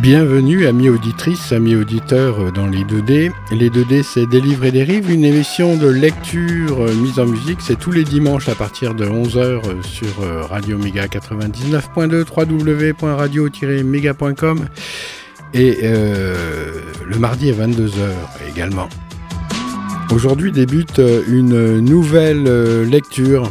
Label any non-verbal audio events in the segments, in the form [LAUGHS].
Bienvenue amis auditrices, amis auditeurs dans les 2D. Les 2D c'est Des livres et des rives, une émission de lecture euh, mise en musique. C'est tous les dimanches à partir de 11h sur euh, Radio Méga 99.2 www.radio-méga.com et euh, le mardi à 22h également. Aujourd'hui débute une nouvelle lecture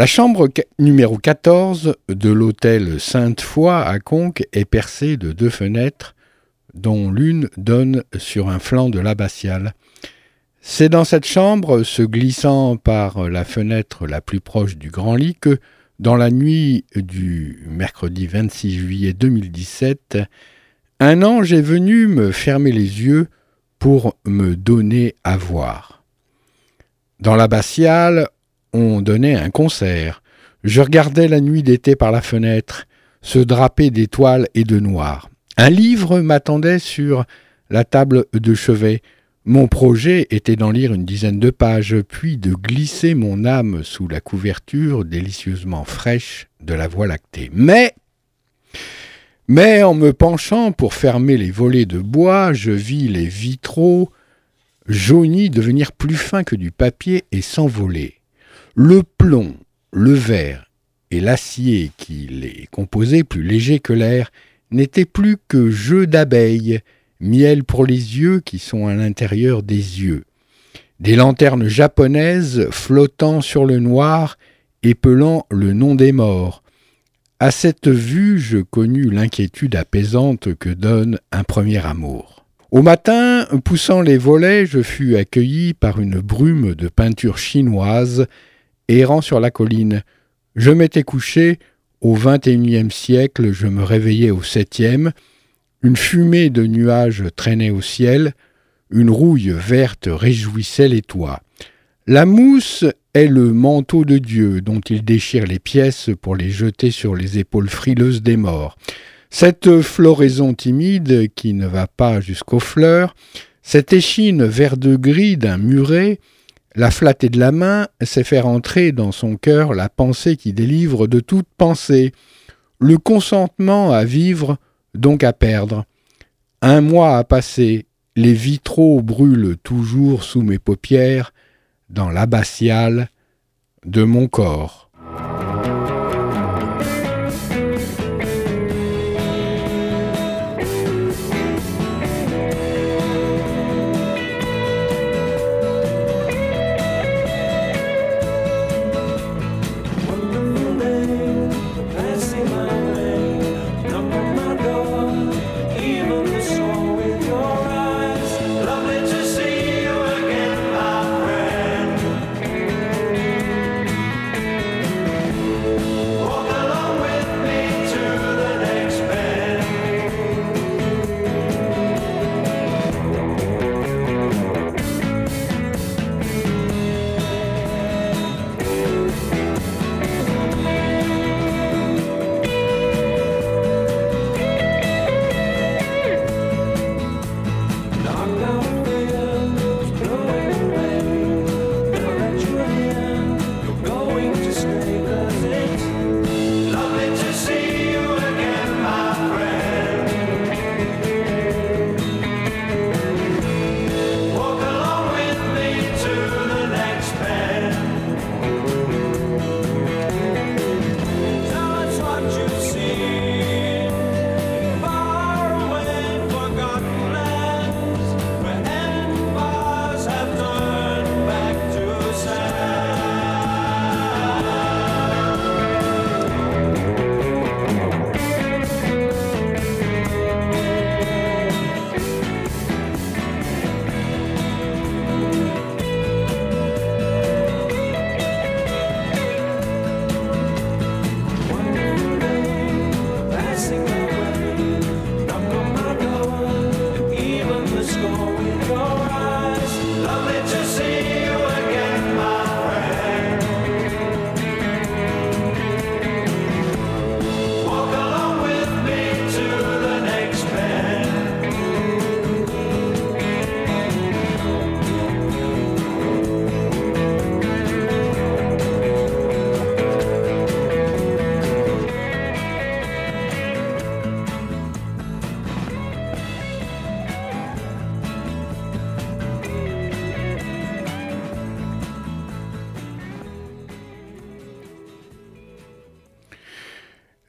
La chambre numéro 14 de l'hôtel Sainte-Foy à Conques est percée de deux fenêtres, dont l'une donne sur un flanc de l'abbatiale. C'est dans cette chambre, se glissant par la fenêtre la plus proche du grand lit, que, dans la nuit du mercredi 26 juillet 2017, un ange est venu me fermer les yeux pour me donner à voir. Dans l'abbatiale, on donnait un concert. Je regardais la nuit d'été par la fenêtre, se draper d'étoiles et de noir. Un livre m'attendait sur la table de chevet. Mon projet était d'en lire une dizaine de pages, puis de glisser mon âme sous la couverture délicieusement fraîche de la Voie lactée. Mais mais en me penchant pour fermer les volets de bois, je vis les vitraux jaunis devenir plus fins que du papier et s'envoler. Le plomb, le verre et l'acier qui les composaient, plus légers que l'air, n'étaient plus que jeux d'abeilles, miel pour les yeux qui sont à l'intérieur des yeux. Des lanternes japonaises flottant sur le noir, épelant le nom des morts. À cette vue, je connus l'inquiétude apaisante que donne un premier amour. Au matin, poussant les volets, je fus accueilli par une brume de peinture chinoise errant sur la colline. Je m'étais couché au XXIe siècle, je me réveillais au septième. Une fumée de nuages traînait au ciel, une rouille verte réjouissait les toits. La mousse est le manteau de Dieu dont il déchire les pièces pour les jeter sur les épaules frileuses des morts. Cette floraison timide qui ne va pas jusqu'aux fleurs, cette échine vert-de-gris d'un muret, la flatter de la main, c'est faire entrer dans son cœur la pensée qui délivre de toute pensée, le consentement à vivre, donc à perdre. Un mois a passé, les vitraux brûlent toujours sous mes paupières, dans l'abbatiale de mon corps.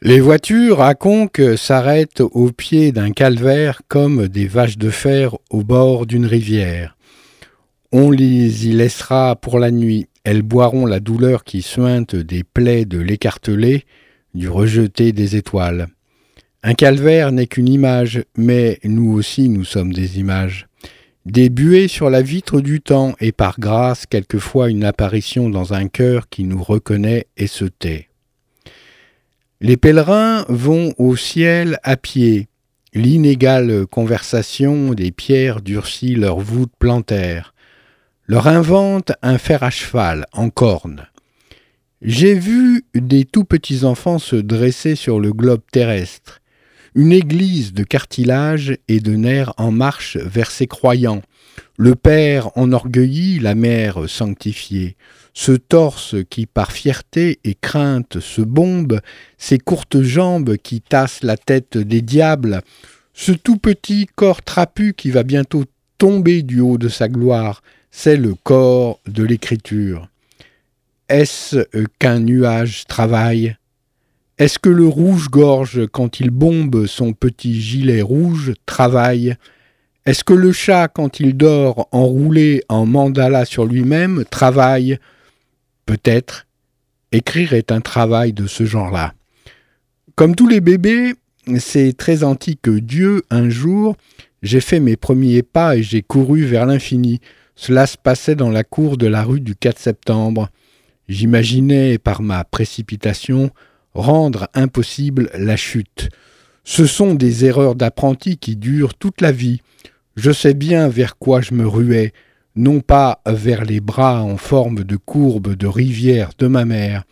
Les voitures à conques s'arrêtent au pied d'un calvaire comme des vaches de fer au bord d'une rivière. On les y laissera pour la nuit. Elles boiront la douleur qui suinte des plaies de l'écartelé, du rejeté des étoiles. Un calvaire n'est qu'une image, mais nous aussi nous sommes des images. Des buées sur la vitre du temps et par grâce quelquefois une apparition dans un cœur qui nous reconnaît et se tait. Les pèlerins vont au ciel à pied. L'inégale conversation des pierres durcit leurs voûtes plantaires. Leur invente un fer à cheval en corne. J'ai vu des tout petits enfants se dresser sur le globe terrestre, une église de cartilage et de nerfs en marche vers ses croyants, le Père enorgueilli, la Mère sanctifiée, ce torse qui par fierté et crainte se bombe, ces courtes jambes qui tassent la tête des diables, ce tout petit corps trapu qui va bientôt tomber du haut de sa gloire, c'est le corps de l'écriture. Est-ce qu'un nuage travaille? Est-ce que le rouge-gorge, quand il bombe son petit gilet rouge, travaille? Est-ce que le chat, quand il dort enroulé en mandala sur lui-même, travaille? Peut-être écrire est un travail de ce genre-là. Comme tous les bébés, c'est très antique que Dieu, un jour, j'ai fait mes premiers pas et j'ai couru vers l'infini. Cela se passait dans la cour de la rue du 4 septembre. J'imaginais, par ma précipitation, rendre impossible la chute. Ce sont des erreurs d'apprenti qui durent toute la vie. Je sais bien vers quoi je me ruais, non pas vers les bras en forme de courbe de rivière de ma mère.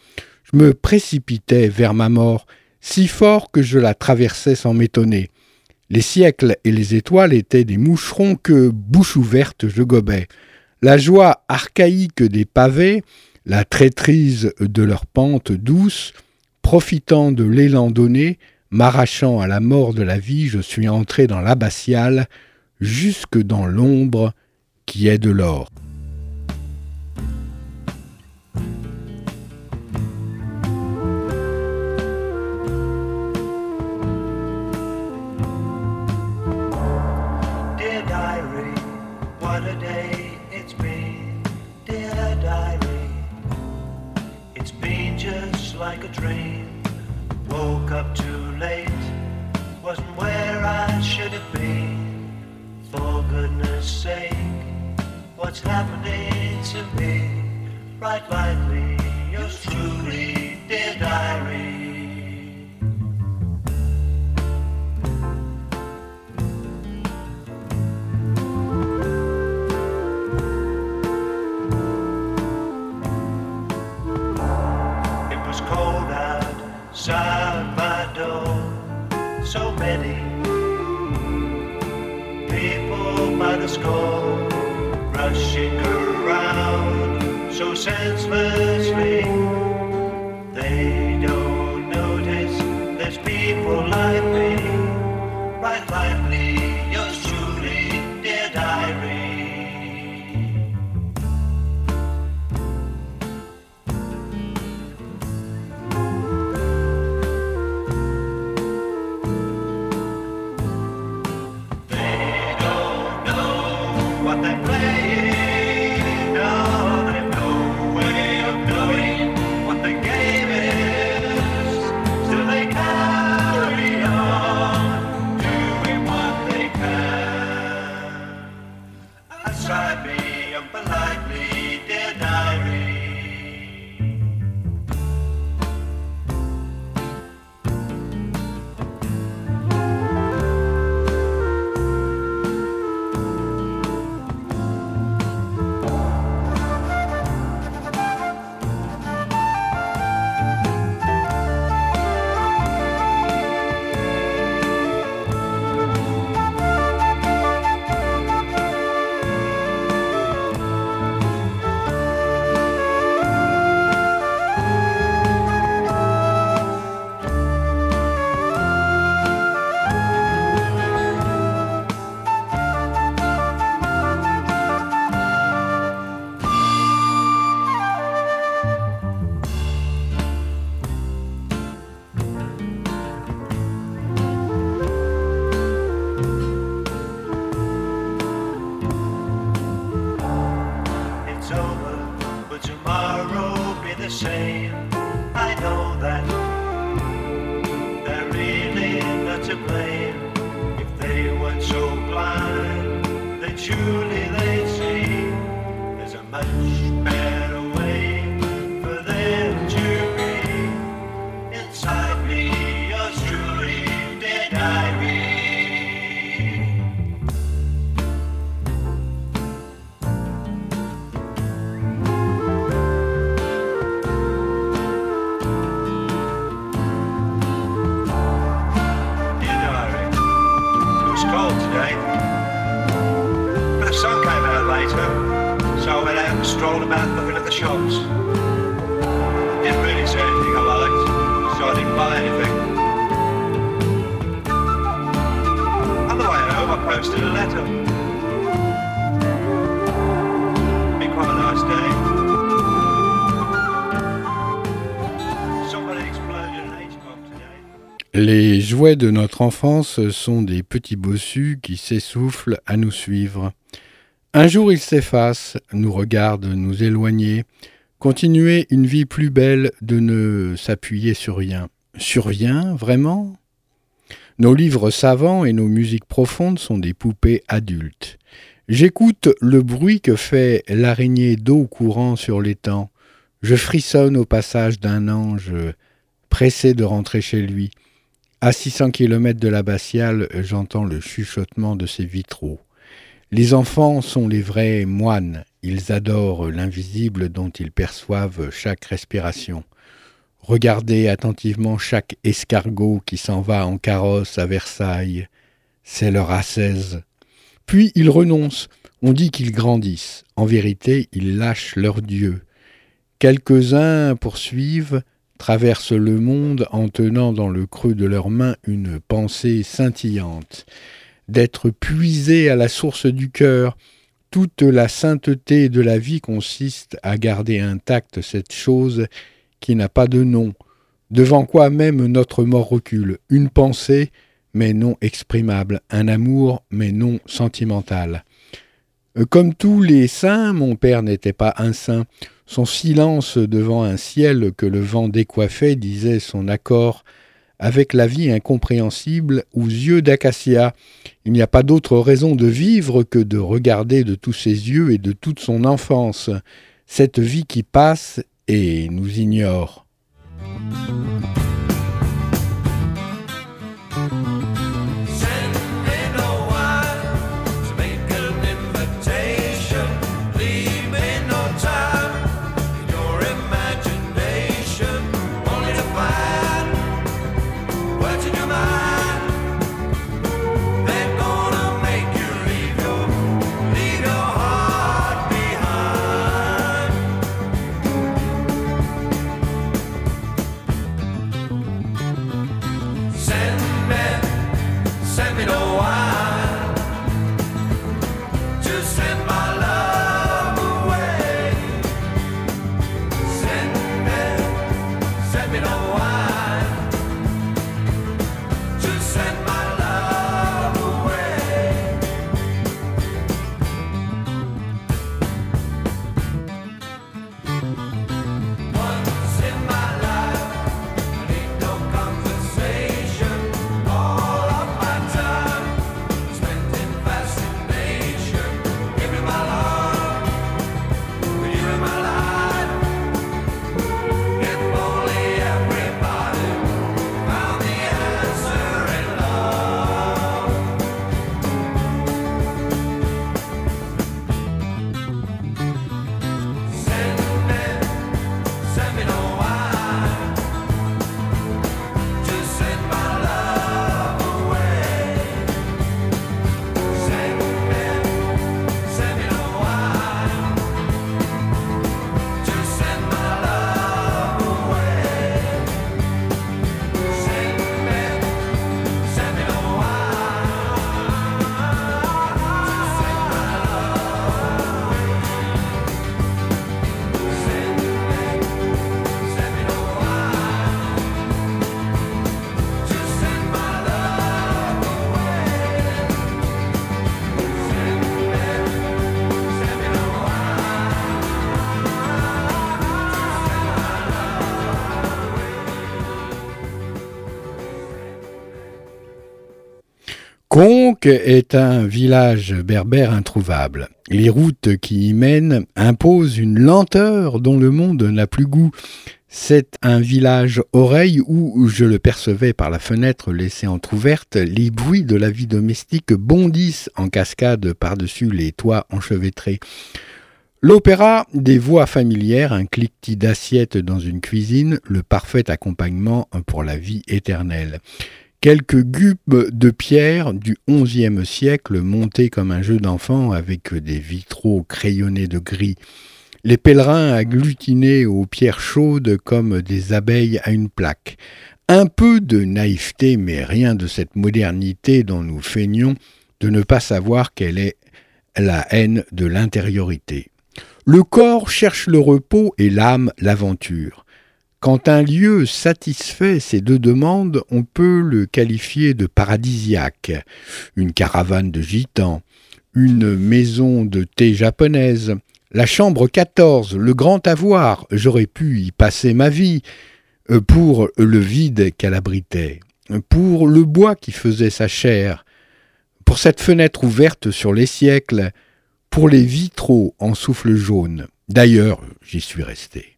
Je me précipitais vers ma mort, si fort que je la traversais sans m'étonner. Les siècles et les étoiles étaient des moucherons que, bouche ouverte, je gobais. La joie archaïque des pavés, la traîtrise de leur pente douce, profitant de l'élan donné, m'arrachant à la mort de la vie, je suis entré dans l'abbatiale, jusque dans l'ombre qui est de l'or. What's happening to me? Write lightly, yours truly, dear diary. It was cold outside my door. So many people by the score rushing around so senselessly. They don't notice there's people like de notre enfance sont des petits bossus qui s'essoufflent à nous suivre. Un jour ils s'effacent, nous regardent nous éloigner, continuer une vie plus belle de ne s'appuyer sur rien. survient vraiment? Nos livres savants et nos musiques profondes sont des poupées adultes. J'écoute le bruit que fait l'araignée d'eau courant sur l'étang. Je frissonne au passage d'un ange pressé de rentrer chez lui. À 600 kilomètres de l'abbatiale, j'entends le chuchotement de ses vitraux. Les enfants sont les vrais moines, ils adorent l'invisible dont ils perçoivent chaque respiration. Regardez attentivement chaque escargot qui s'en va en carrosse à Versailles. C'est leur ascèse. Puis ils renoncent. On dit qu'ils grandissent. En vérité, ils lâchent leur Dieu. Quelques-uns poursuivent, traversent le monde en tenant dans le creux de leurs mains une pensée scintillante, d'être puisés à la source du cœur. Toute la sainteté de la vie consiste à garder intacte cette chose qui n'a pas de nom, devant quoi même notre mort recule, une pensée, mais non exprimable, un amour, mais non sentimental. Comme tous les saints, mon père n'était pas un saint. Son silence devant un ciel que le vent décoiffait disait son accord avec la vie incompréhensible aux yeux d'acacia. Il n'y a pas d'autre raison de vivre que de regarder de tous ses yeux et de toute son enfance cette vie qui passe et nous ignore. Conques est un village berbère introuvable. Les routes qui y mènent imposent une lenteur dont le monde n'a plus goût. C'est un village oreille où, je le percevais par la fenêtre laissée entr'ouverte, les bruits de la vie domestique bondissent en cascade par-dessus les toits enchevêtrés. L'opéra des voix familières, un cliquetis d'assiettes dans une cuisine, le parfait accompagnement pour la vie éternelle. Quelques gupes de pierre du XIe siècle montés comme un jeu d'enfant avec des vitraux crayonnés de gris. Les pèlerins agglutinés aux pierres chaudes comme des abeilles à une plaque. Un peu de naïveté, mais rien de cette modernité dont nous feignons de ne pas savoir quelle est la haine de l'intériorité. Le corps cherche le repos et l'âme l'aventure. Quand un lieu satisfait ces deux demandes, on peut le qualifier de paradisiaque. Une caravane de gitans, une maison de thé japonaise, la chambre 14, le grand avoir, j'aurais pu y passer ma vie. euh, pour le vide qu'elle abritait, pour le bois qui faisait sa chair, pour cette fenêtre ouverte sur les siècles, pour les vitraux en souffle jaune. D'ailleurs, j'y suis resté.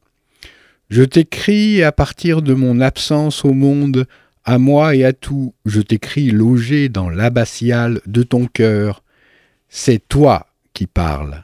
Je t'écris à partir de mon absence au monde, à moi et à tout, je t'écris logé dans l'abbatiale de ton cœur. C'est toi qui parles.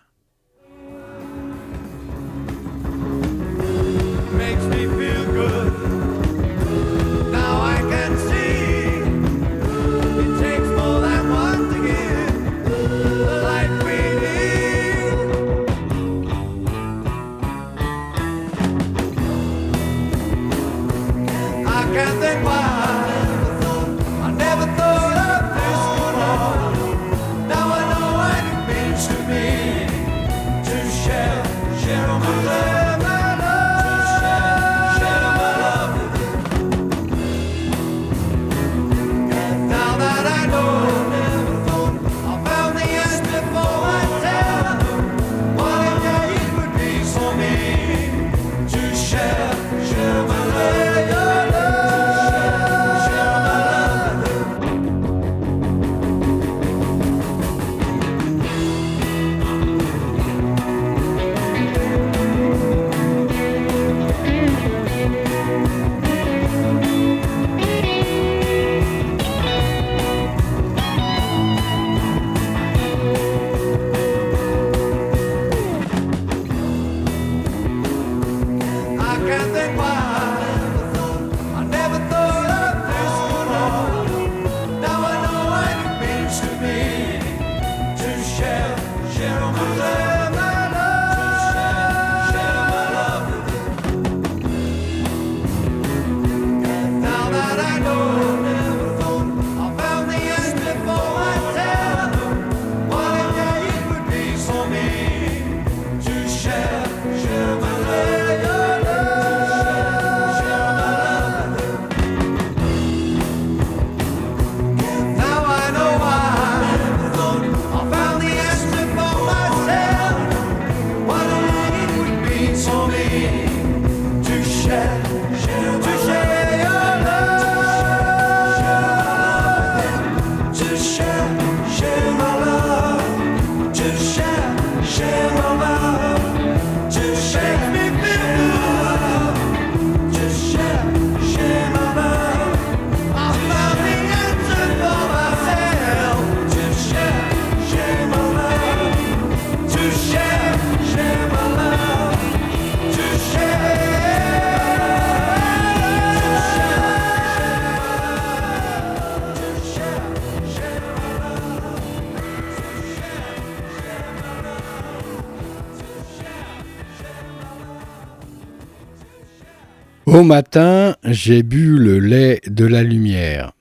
Au matin, j'ai bu le lait de la lumière.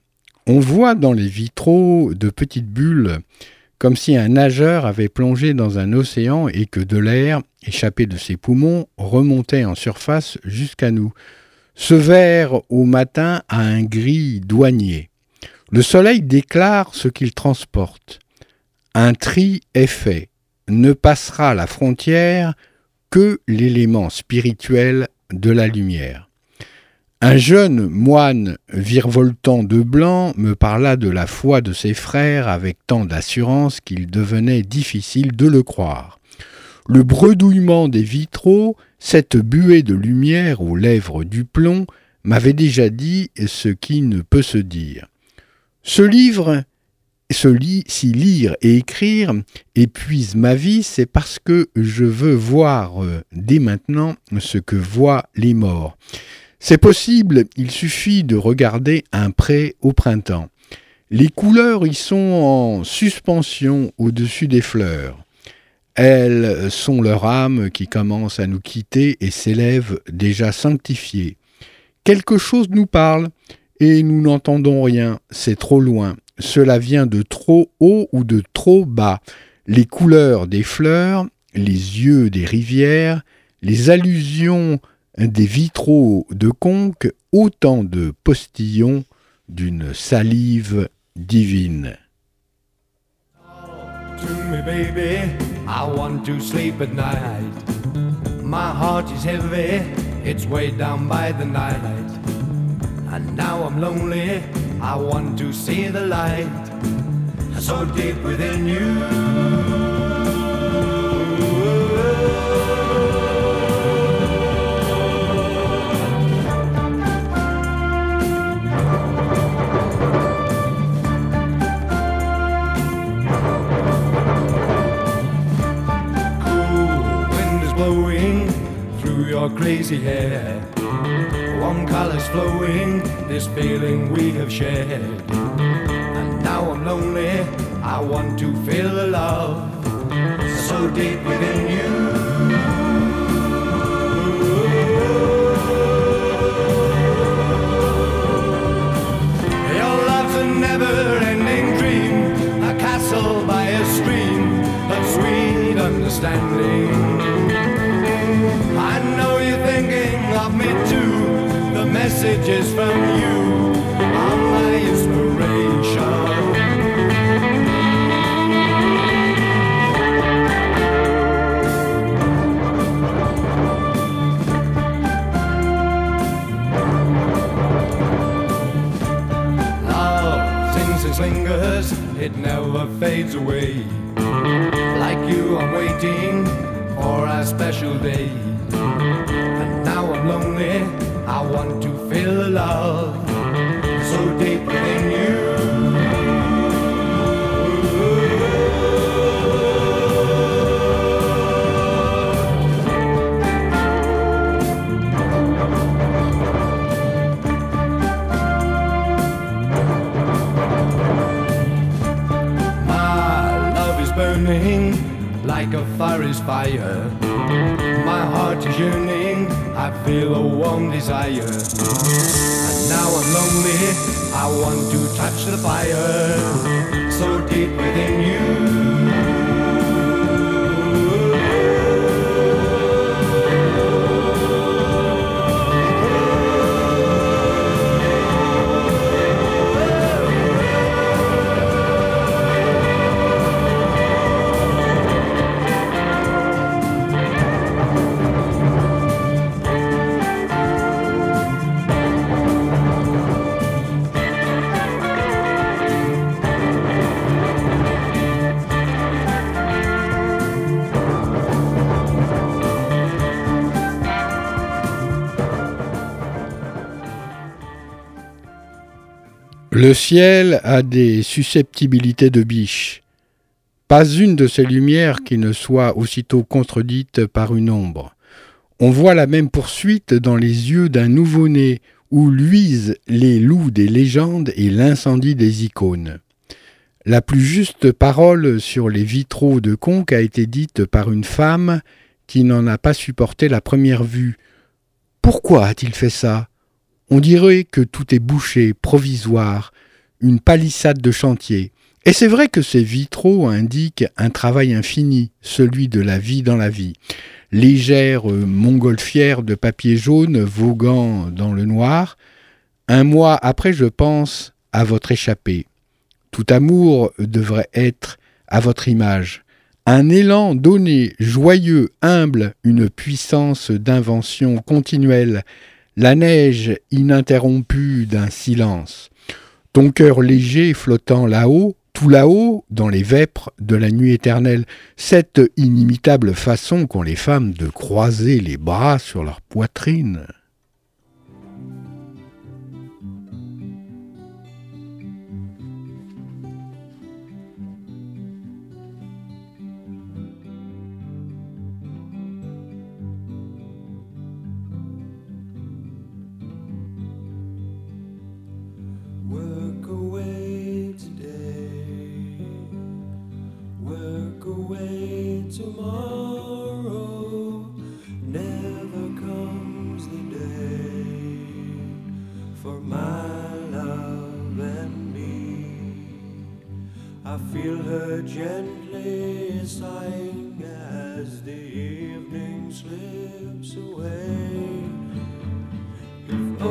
On voit dans les vitraux de petites bulles, comme si un nageur avait plongé dans un océan et que de l'air, échappé de ses poumons, remontait en surface jusqu'à nous. Ce verre au matin a un gris douanier. Le soleil déclare ce qu'il transporte. Un tri est fait. Ne passera la frontière que l'élément spirituel de la lumière. Un jeune moine virevoltant de blanc me parla de la foi de ses frères avec tant d'assurance qu'il devenait difficile de le croire. Le bredouillement des vitraux, cette buée de lumière aux lèvres du plomb, m'avait déjà dit ce qui ne peut se dire. Ce livre, si lire et écrire épuise ma vie, c'est parce que je veux voir euh, dès maintenant ce que voient les morts. C'est possible, il suffit de regarder un pré au printemps. Les couleurs y sont en suspension au-dessus des fleurs. Elles sont leur âme qui commence à nous quitter et s'élève déjà sanctifiée. Quelque chose nous parle, et nous n'entendons rien, c'est trop loin. Cela vient de trop haut ou de trop bas. Les couleurs des fleurs, les yeux des rivières, les allusions des vitraux de conque, autant de postillons d'une salive divine. Baby, I want to sleep at night. My heart is heavy it's way down by the night. And now I'm lonely, I want to see the light so deep within you. Your crazy hair. Warm colors flowing, this feeling we have shared. And now I'm lonely, I want to feel the love so deep within you. Your messages from you desire. And now I'm lonely, I want to touch the fire Le ciel a des susceptibilités de biche. Pas une de ces lumières qui ne soit aussitôt contredite par une ombre. On voit la même poursuite dans les yeux d'un nouveau-né où luisent les loups des légendes et l'incendie des icônes. La plus juste parole sur les vitraux de Conques a été dite par une femme qui n'en a pas supporté la première vue. Pourquoi a-t-il fait ça? On dirait que tout est bouché, provisoire, une palissade de chantier. Et c'est vrai que ces vitraux indiquent un travail infini, celui de la vie dans la vie. Légère montgolfière de papier jaune voguant dans le noir. Un mois après, je pense à votre échappée. Tout amour devrait être à votre image. Un élan donné, joyeux, humble, une puissance d'invention continuelle, la neige ininterrompue d'un silence. Ton cœur léger flottant là-haut, tout là-haut, dans les vêpres de la nuit éternelle, cette inimitable façon qu'ont les femmes de croiser les bras sur leur poitrine. For my love and me. I feel her gently sighing as the evening slips away. If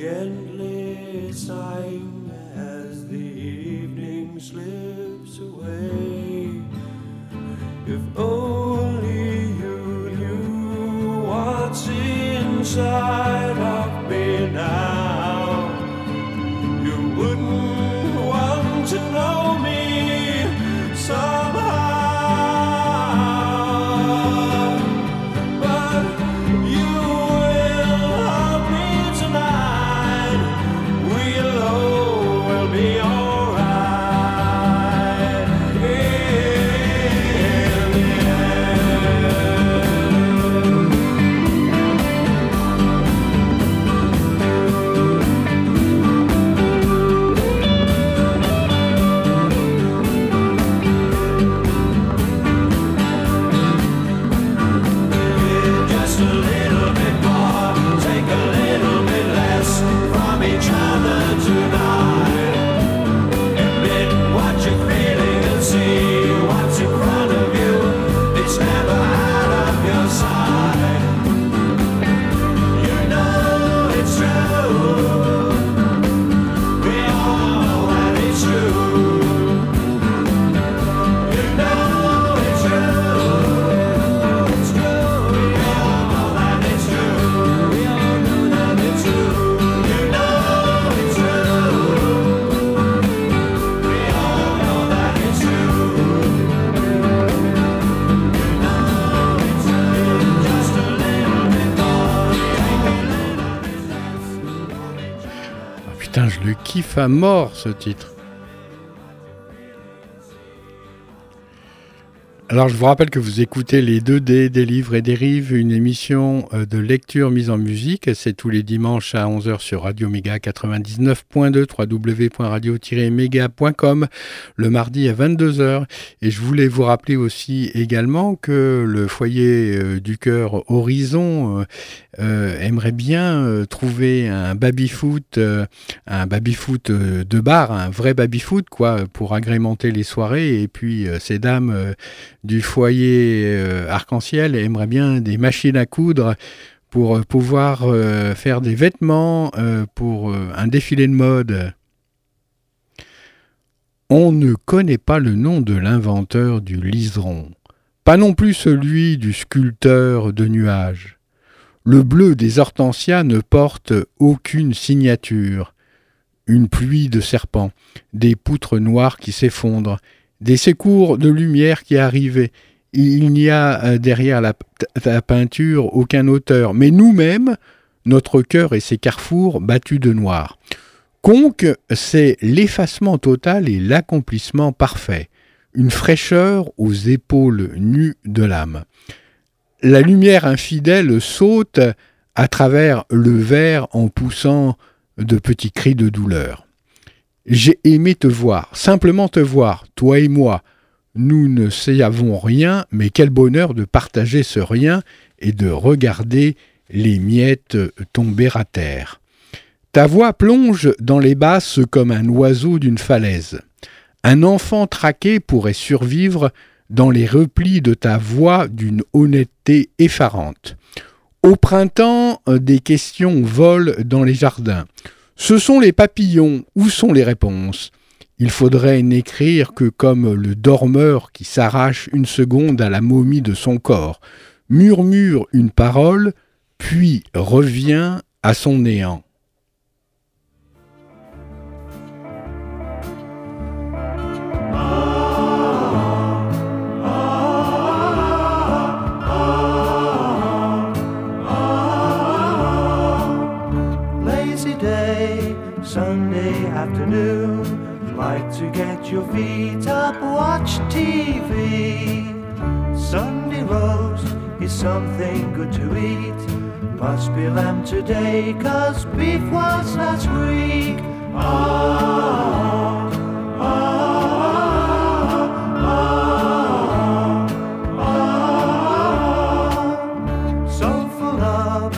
Gel à mort ce titre. Alors je vous rappelle que vous écoutez les 2D des livres et des rives, une émission euh, de lecture mise en musique. C'est tous les dimanches à 11h sur Radio Méga 99.2 www.radio-méga.com le mardi à 22h. Et je voulais vous rappeler aussi également que le foyer euh, du cœur Horizon euh, aimerait bien trouver un baby-foot un baby-foot de bar, un vrai baby-foot, quoi, pour agrémenter les soirées. Et puis, ces dames du foyer euh, arc-en-ciel aimeraient bien des machines à coudre pour euh, pouvoir euh, faire des vêtements pour un défilé de mode. On ne connaît pas le nom de l'inventeur du liseron, pas non plus celui du sculpteur de nuages. Le bleu des hortensias ne porte aucune signature. Une pluie de serpents, des poutres noires qui s'effondrent, des secours de lumière qui arrivaient. Il n'y a euh, derrière la, peinture aucun auteur, mais nous-mêmes, notre cœur et ses carrefours battus de noir. Conque, c'est l'effacement total et l'accomplissement parfait, une fraîcheur aux épaules nues de l'âme. La lumière infidèle saute à travers le verre en poussant de petits cris de douleur. J'ai aimé te voir, simplement te voir, toi et moi. Nous ne savons rien, mais quel bonheur de partager ce rien et de regarder les miettes tomber à terre. Ta voix plonge dans les basses comme un oiseau d'une falaise. Un enfant traqué pourrait survivre dans les replis de ta voix d'une honnêteté effarante. Au printemps, des questions volent dans les jardins. Ce sont les papillons, où sont les réponses? Il faudrait n'écrire que comme le dormeur qui s'arrache une seconde à la momie de son corps, murmure une parole, puis revient à son néant. Your feet up, watch TV. Sunday roast is something good to eat. Must be lamb today, cause beef was last week. Ah, ah. So full of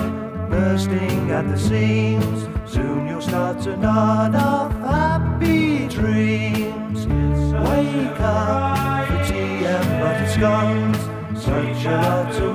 bursting at the seams. Soon you'll start to nod of happy dreams. Wake up for tea and buttered scones. Such a lot to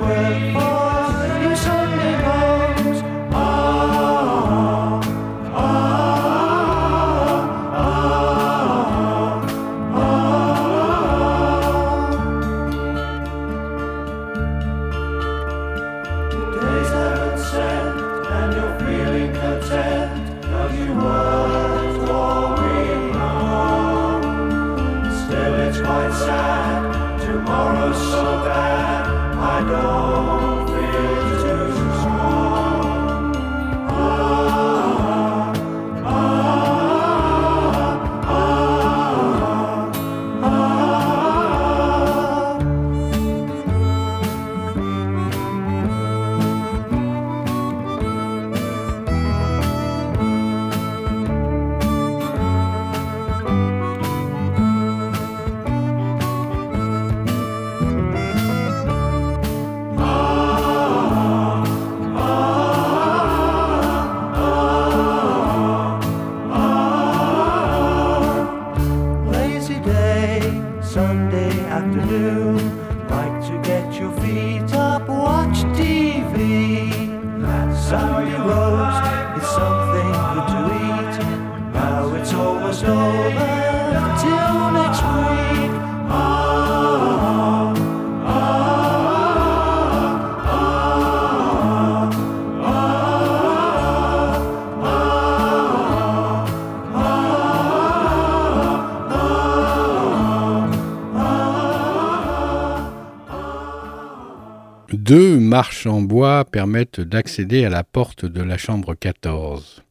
Deux marches en bois permettent d'accéder à la porte de la chambre 14.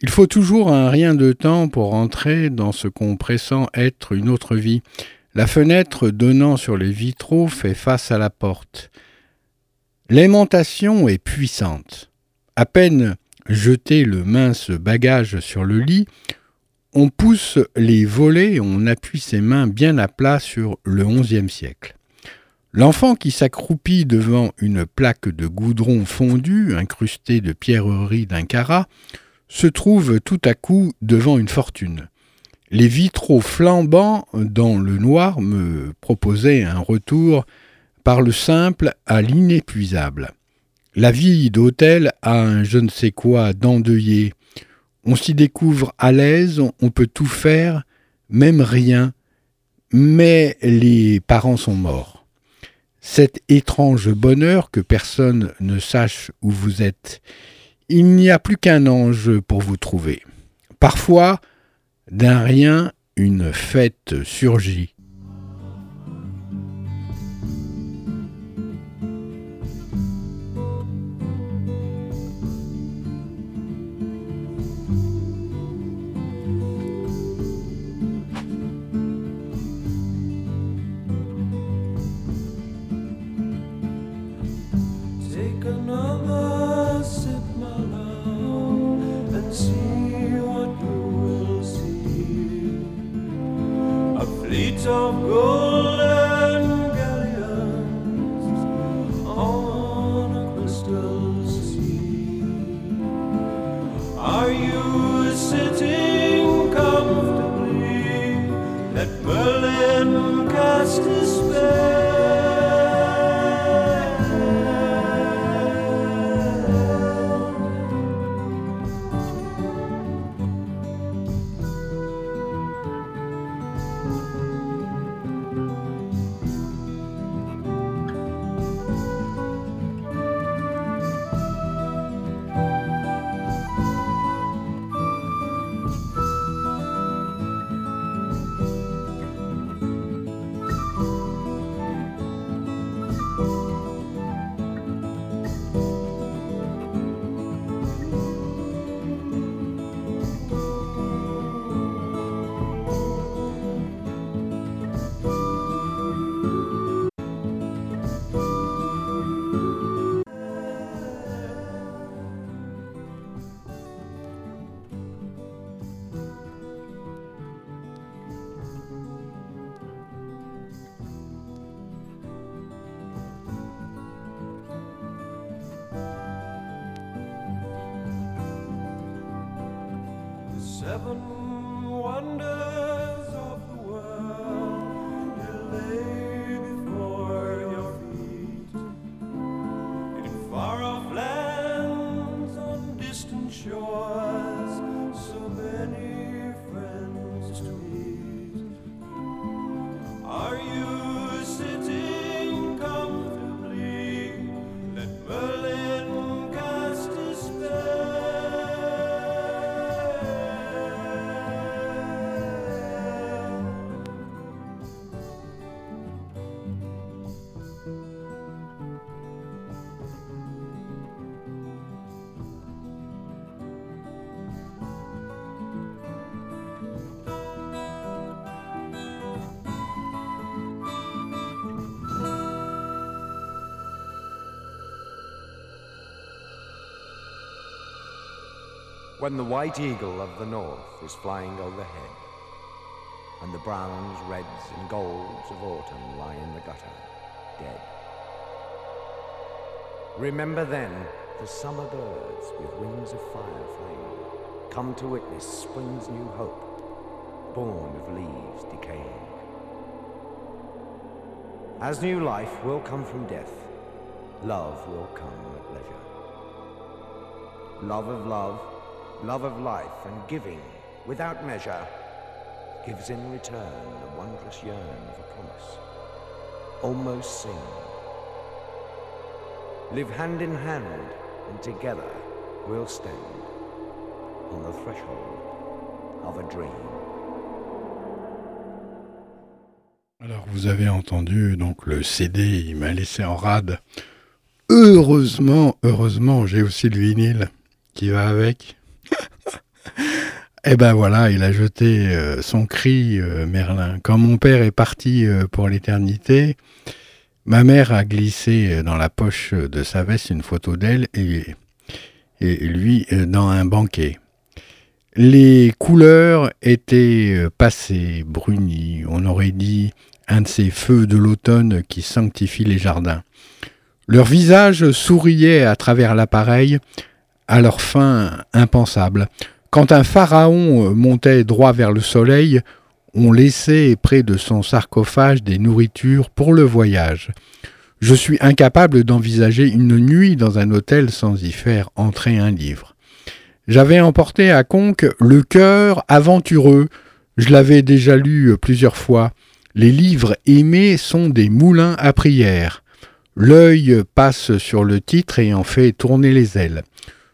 Il faut toujours un rien de temps pour entrer dans ce qu'on pressent être une autre vie. La fenêtre donnant sur les vitraux fait face à la porte. L'aimantation est puissante. À peine jeté le mince bagage sur le lit, on pousse les volets et on appuie ses mains bien à plat sur le XIe siècle. L'enfant qui s'accroupit devant une plaque de goudron fondu incrustée de pierreries d'un carat se trouve tout à coup devant une fortune. Les vitraux flambants dans le noir me proposaient un retour par le simple à l'inépuisable. La vie d'hôtel a un je ne sais quoi d'endeuillé. On s'y découvre à l'aise, on peut tout faire, même rien, mais les parents sont morts. Cet étrange bonheur que personne ne sache où vous êtes, il n'y a plus qu'un ange pour vous trouver. Parfois, d'un rien, une fête surgit. Another when the white eagle of the north is flying overhead, and the browns, reds, and golds of autumn lie in the gutter, dead. Remember then the summer birds with wings of fire flame come to witness spring's new hope, born of leaves decaying. As new life will come from death, love will come at leisure. Love of love, love of life and giving without measure gives in return the wondrous yearn of promise. Almost sing. Live hand in hand and together we'll stand on the threshold of a dream. Alors vous avez entendu donc le CD, il m'a laissé en rade. Heureusement, heureusement, j'ai aussi le vinyle qui va avec. Et [LAUGHS] eh ben voilà, il a jeté euh, son cri, euh, Merlin. Quand mon père est parti euh, pour l'éternité, ma mère a glissé dans la poche de sa veste une photo d'elle et, lui dans un banquet. Les couleurs étaient passées, brunies, on aurait dit un de ces feux de l'automne qui sanctifient les jardins. Leurs visages souriaient à travers l'appareil, à leur fin impensable. Quand un pharaon montait droit vers le soleil, on laissait près de son sarcophage des nourritures pour le voyage. Je suis incapable d'envisager une nuit dans un hôtel sans y faire entrer un livre. J'avais emporté à Conques Le cœur aventureux. Je l'avais déjà lu plusieurs fois. Les livres aimés sont des moulins à prière. L'œil passe sur le titre et en fait tourner les ailes.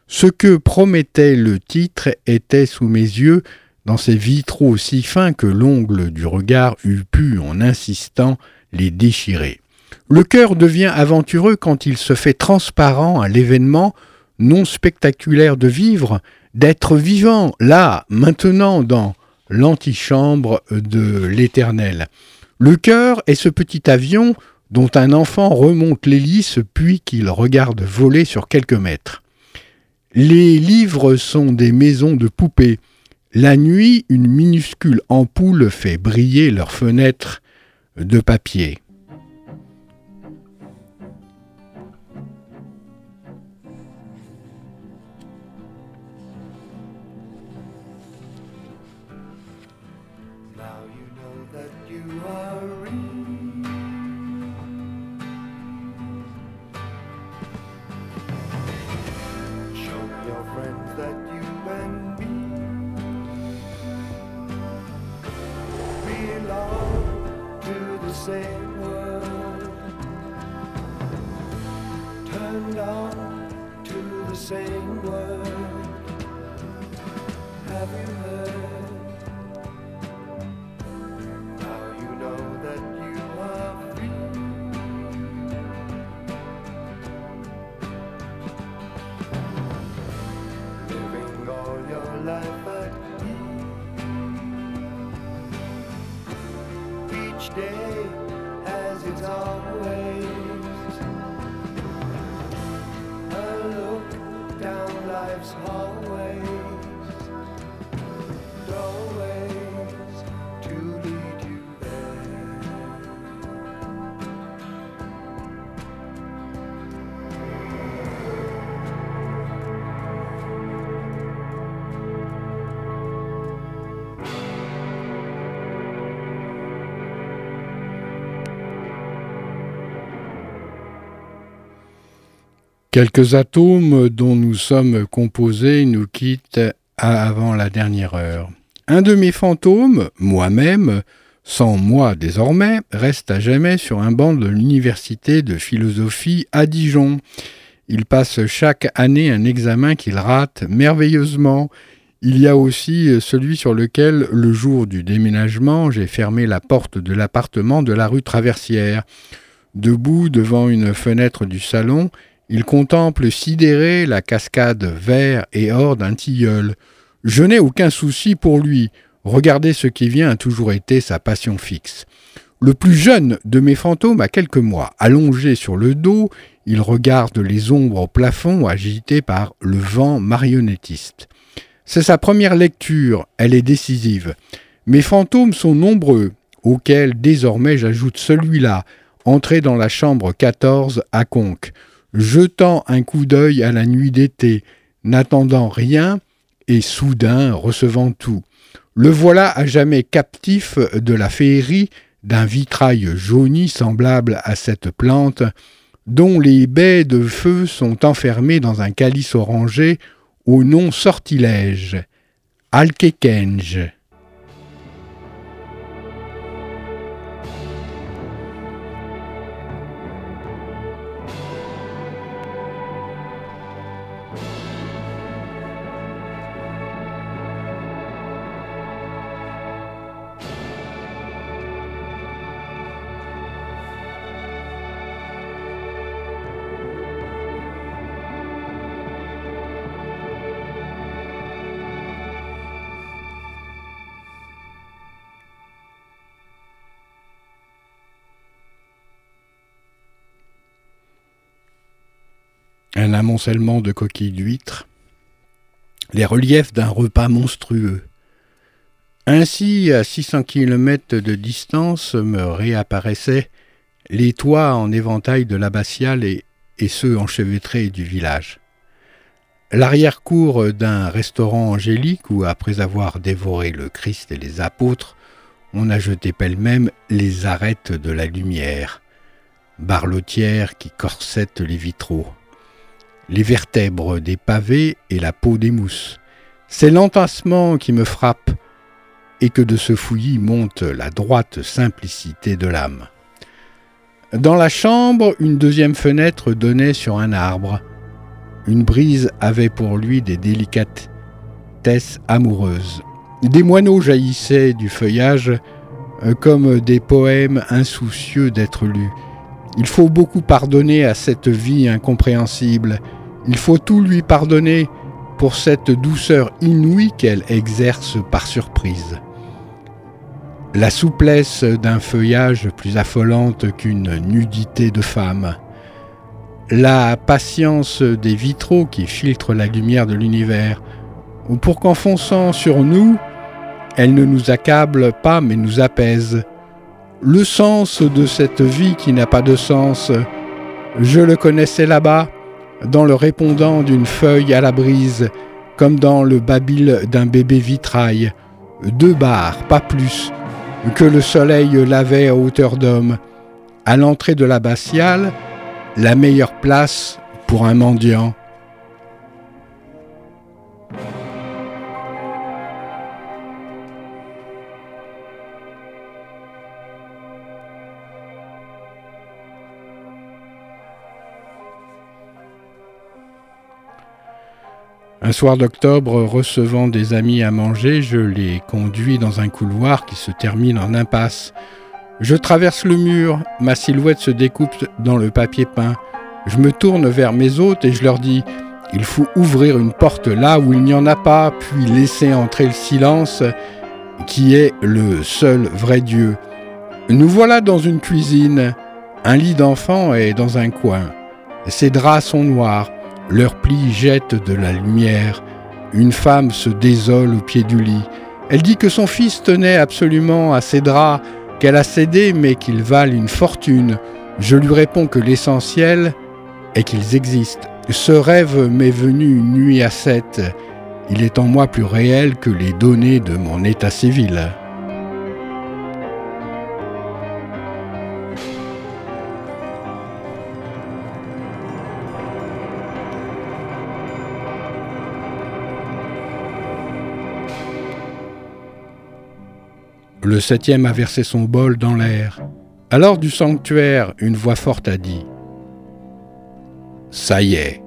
Ce que promettait le titre était sous mes yeux, dans ces vitraux si fins que l'ongle du regard eût pu, en insistant, les déchirer. Le cœur devient aventureux quand il se fait transparent à l'événement non spectaculaire de vivre, d'être vivant, là, maintenant, dans l'antichambre de l'Éternel. Le cœur est ce petit avion dont un enfant remonte l'hélice puis qu'il regarde voler sur quelques mètres. Les livres sont des maisons de poupées. La nuit, une minuscule ampoule fait briller leurs fenêtres de papier. Quelques atomes dont nous sommes composés nous quittent avant la dernière heure. Un de mes fantômes, moi-même, sans moi désormais, reste à jamais sur un banc de l'université de philosophie à Dijon. Il passe chaque année un examen qu'il rate merveilleusement. Il y a aussi celui sur lequel, le jour du déménagement, j'ai fermé la porte de l'appartement de la rue Traversière. Debout devant une fenêtre du salon, il contemple sidéré la cascade vert et or d'un tilleul. Je n'ai aucun souci pour lui. Regarder ce qui vient a toujours été sa passion fixe. Le plus jeune de mes fantômes a quelques mois. Allongé sur le dos, il regarde les ombres au plafond agitées par le vent marionnettiste. C'est sa première lecture, elle est décisive. Mes fantômes sont nombreux, auxquels désormais j'ajoute celui-là, entré dans la chambre 14 à Conques, jetant un coup d'œil à la nuit d'été, n'attendant rien et soudain recevant tout. Le voilà à jamais captif de la féerie d'un vitrail jauni semblable à cette plante, dont les baies de feu sont enfermées dans un calice orangé au nom sortilège, Alkekenge. Un amoncellement de coquilles d'huîtres, les reliefs d'un repas monstrueux. Ainsi, à 600 km de distance, me réapparaissaient les toits en éventail de l'abbatiale et, ceux enchevêtrés du village. L'arrière-cour d'un restaurant angélique où, après avoir dévoré le Christ et les apôtres, on a jeté pêle-même les arêtes de la lumière, barlotières qui corsettent les vitraux les vertèbres des pavés et la peau des mousses. C'est l'entassement qui me frappe, et que de ce fouillis monte la droite simplicité de l'âme. Dans la chambre, une deuxième fenêtre donnait sur un arbre. Une brise avait pour lui des délicatesses amoureuses. Des moineaux jaillissaient du feuillage euh, comme des poèmes insoucieux d'être lus. Il faut beaucoup pardonner à cette vie incompréhensible, il faut tout lui pardonner pour cette douceur inouïe qu'elle exerce par surprise. La souplesse d'un feuillage plus affolante qu'une nudité de femme. La patience des vitraux qui filtrent la lumière de l'univers, ou pour qu'en fonçant sur nous, elle ne nous accable pas mais nous apaise. Le sens de cette vie qui n'a pas de sens, je le connaissais là-bas, dans le répondant d'une feuille à la brise, comme dans le babil d'un bébé vitrail, deux barres, pas plus, que le soleil lavait à hauteur d'homme. À l'entrée de l'abbatiale, la meilleure place pour un mendiant. Un soir d'octobre, recevant des amis à manger, je les conduis dans un couloir qui se termine en impasse. Je traverse le mur, ma silhouette se découpe dans le papier peint. Je me tourne vers mes hôtes et je leur dis Il faut ouvrir une porte là où il n'y en a pas, puis laisser entrer le silence qui est le seul vrai Dieu. Nous voilà dans une cuisine. Un lit d'enfant est dans un coin. Ses draps sont noirs. Leurs plis jettent de la lumière. Une femme se désole au pied du lit. Elle dit que son fils tenait absolument à ses draps, qu'elle a cédé mais qu'ils valent une fortune. Je lui réponds que l'essentiel est qu'ils existent. Ce rêve m'est venu une nuit à sept. Il est en moi plus réel que les données de mon état civil. Le septième a versé son bol dans l'air. Alors du sanctuaire, une voix forte a dit ⁇ Ça y est !⁇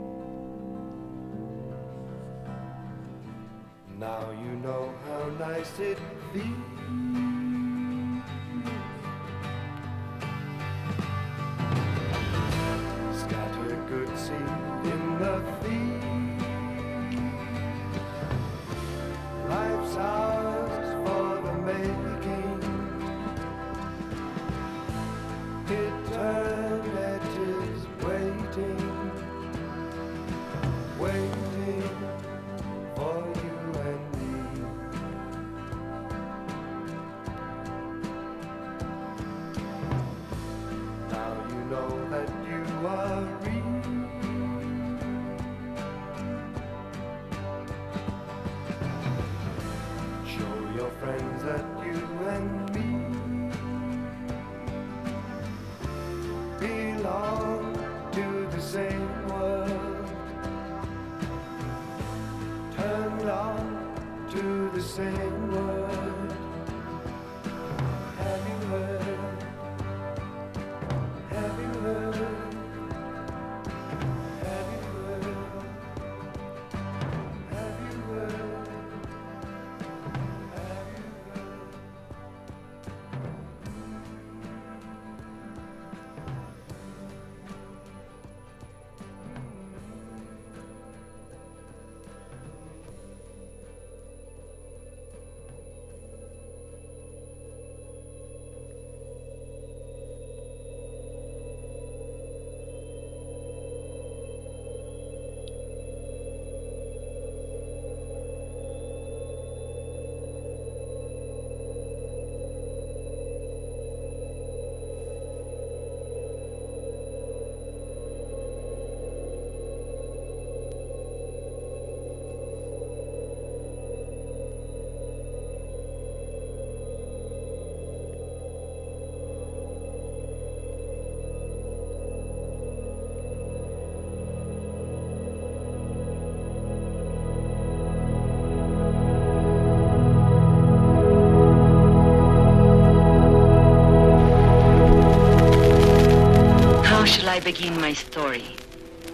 begin my story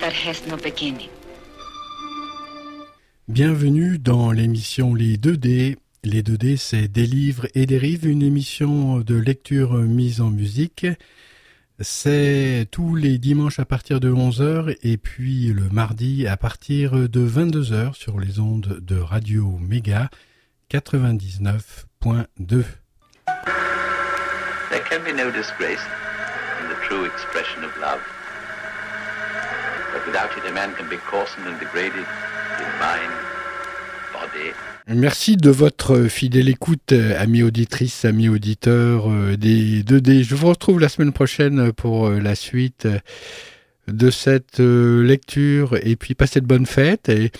that has no beginning. Bienvenue dans l'émission Les 2D. Les 2D, c'est Des livres et des rives, une émission de lecture mise en musique. C'est tous les dimanches à partir de 11h et puis le mardi à partir de 22h sur les ondes de Radio Méga 99.2. There can be no disgrace in the true expression of love. But without it, a man can be coarsened and degraded in mind, body, Merci de votre fidèle écoute, amis auditrices, amis auditeurs euh, des 2D. Je vous retrouve la semaine prochaine pour euh, la suite euh, de cette lecture et puis passez de bonnes fêtes et,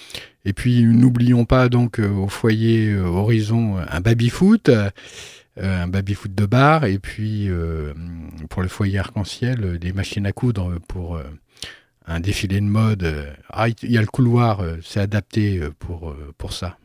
et puis n'oublions pas donc au foyer Horizon un baby-foot, un baby-foot de bar et puis pour le foyer arc-en-ciel des machines à coudre pour un défilé de mode. Ah, il y a le couloir, c'est adapté pour, pour ça.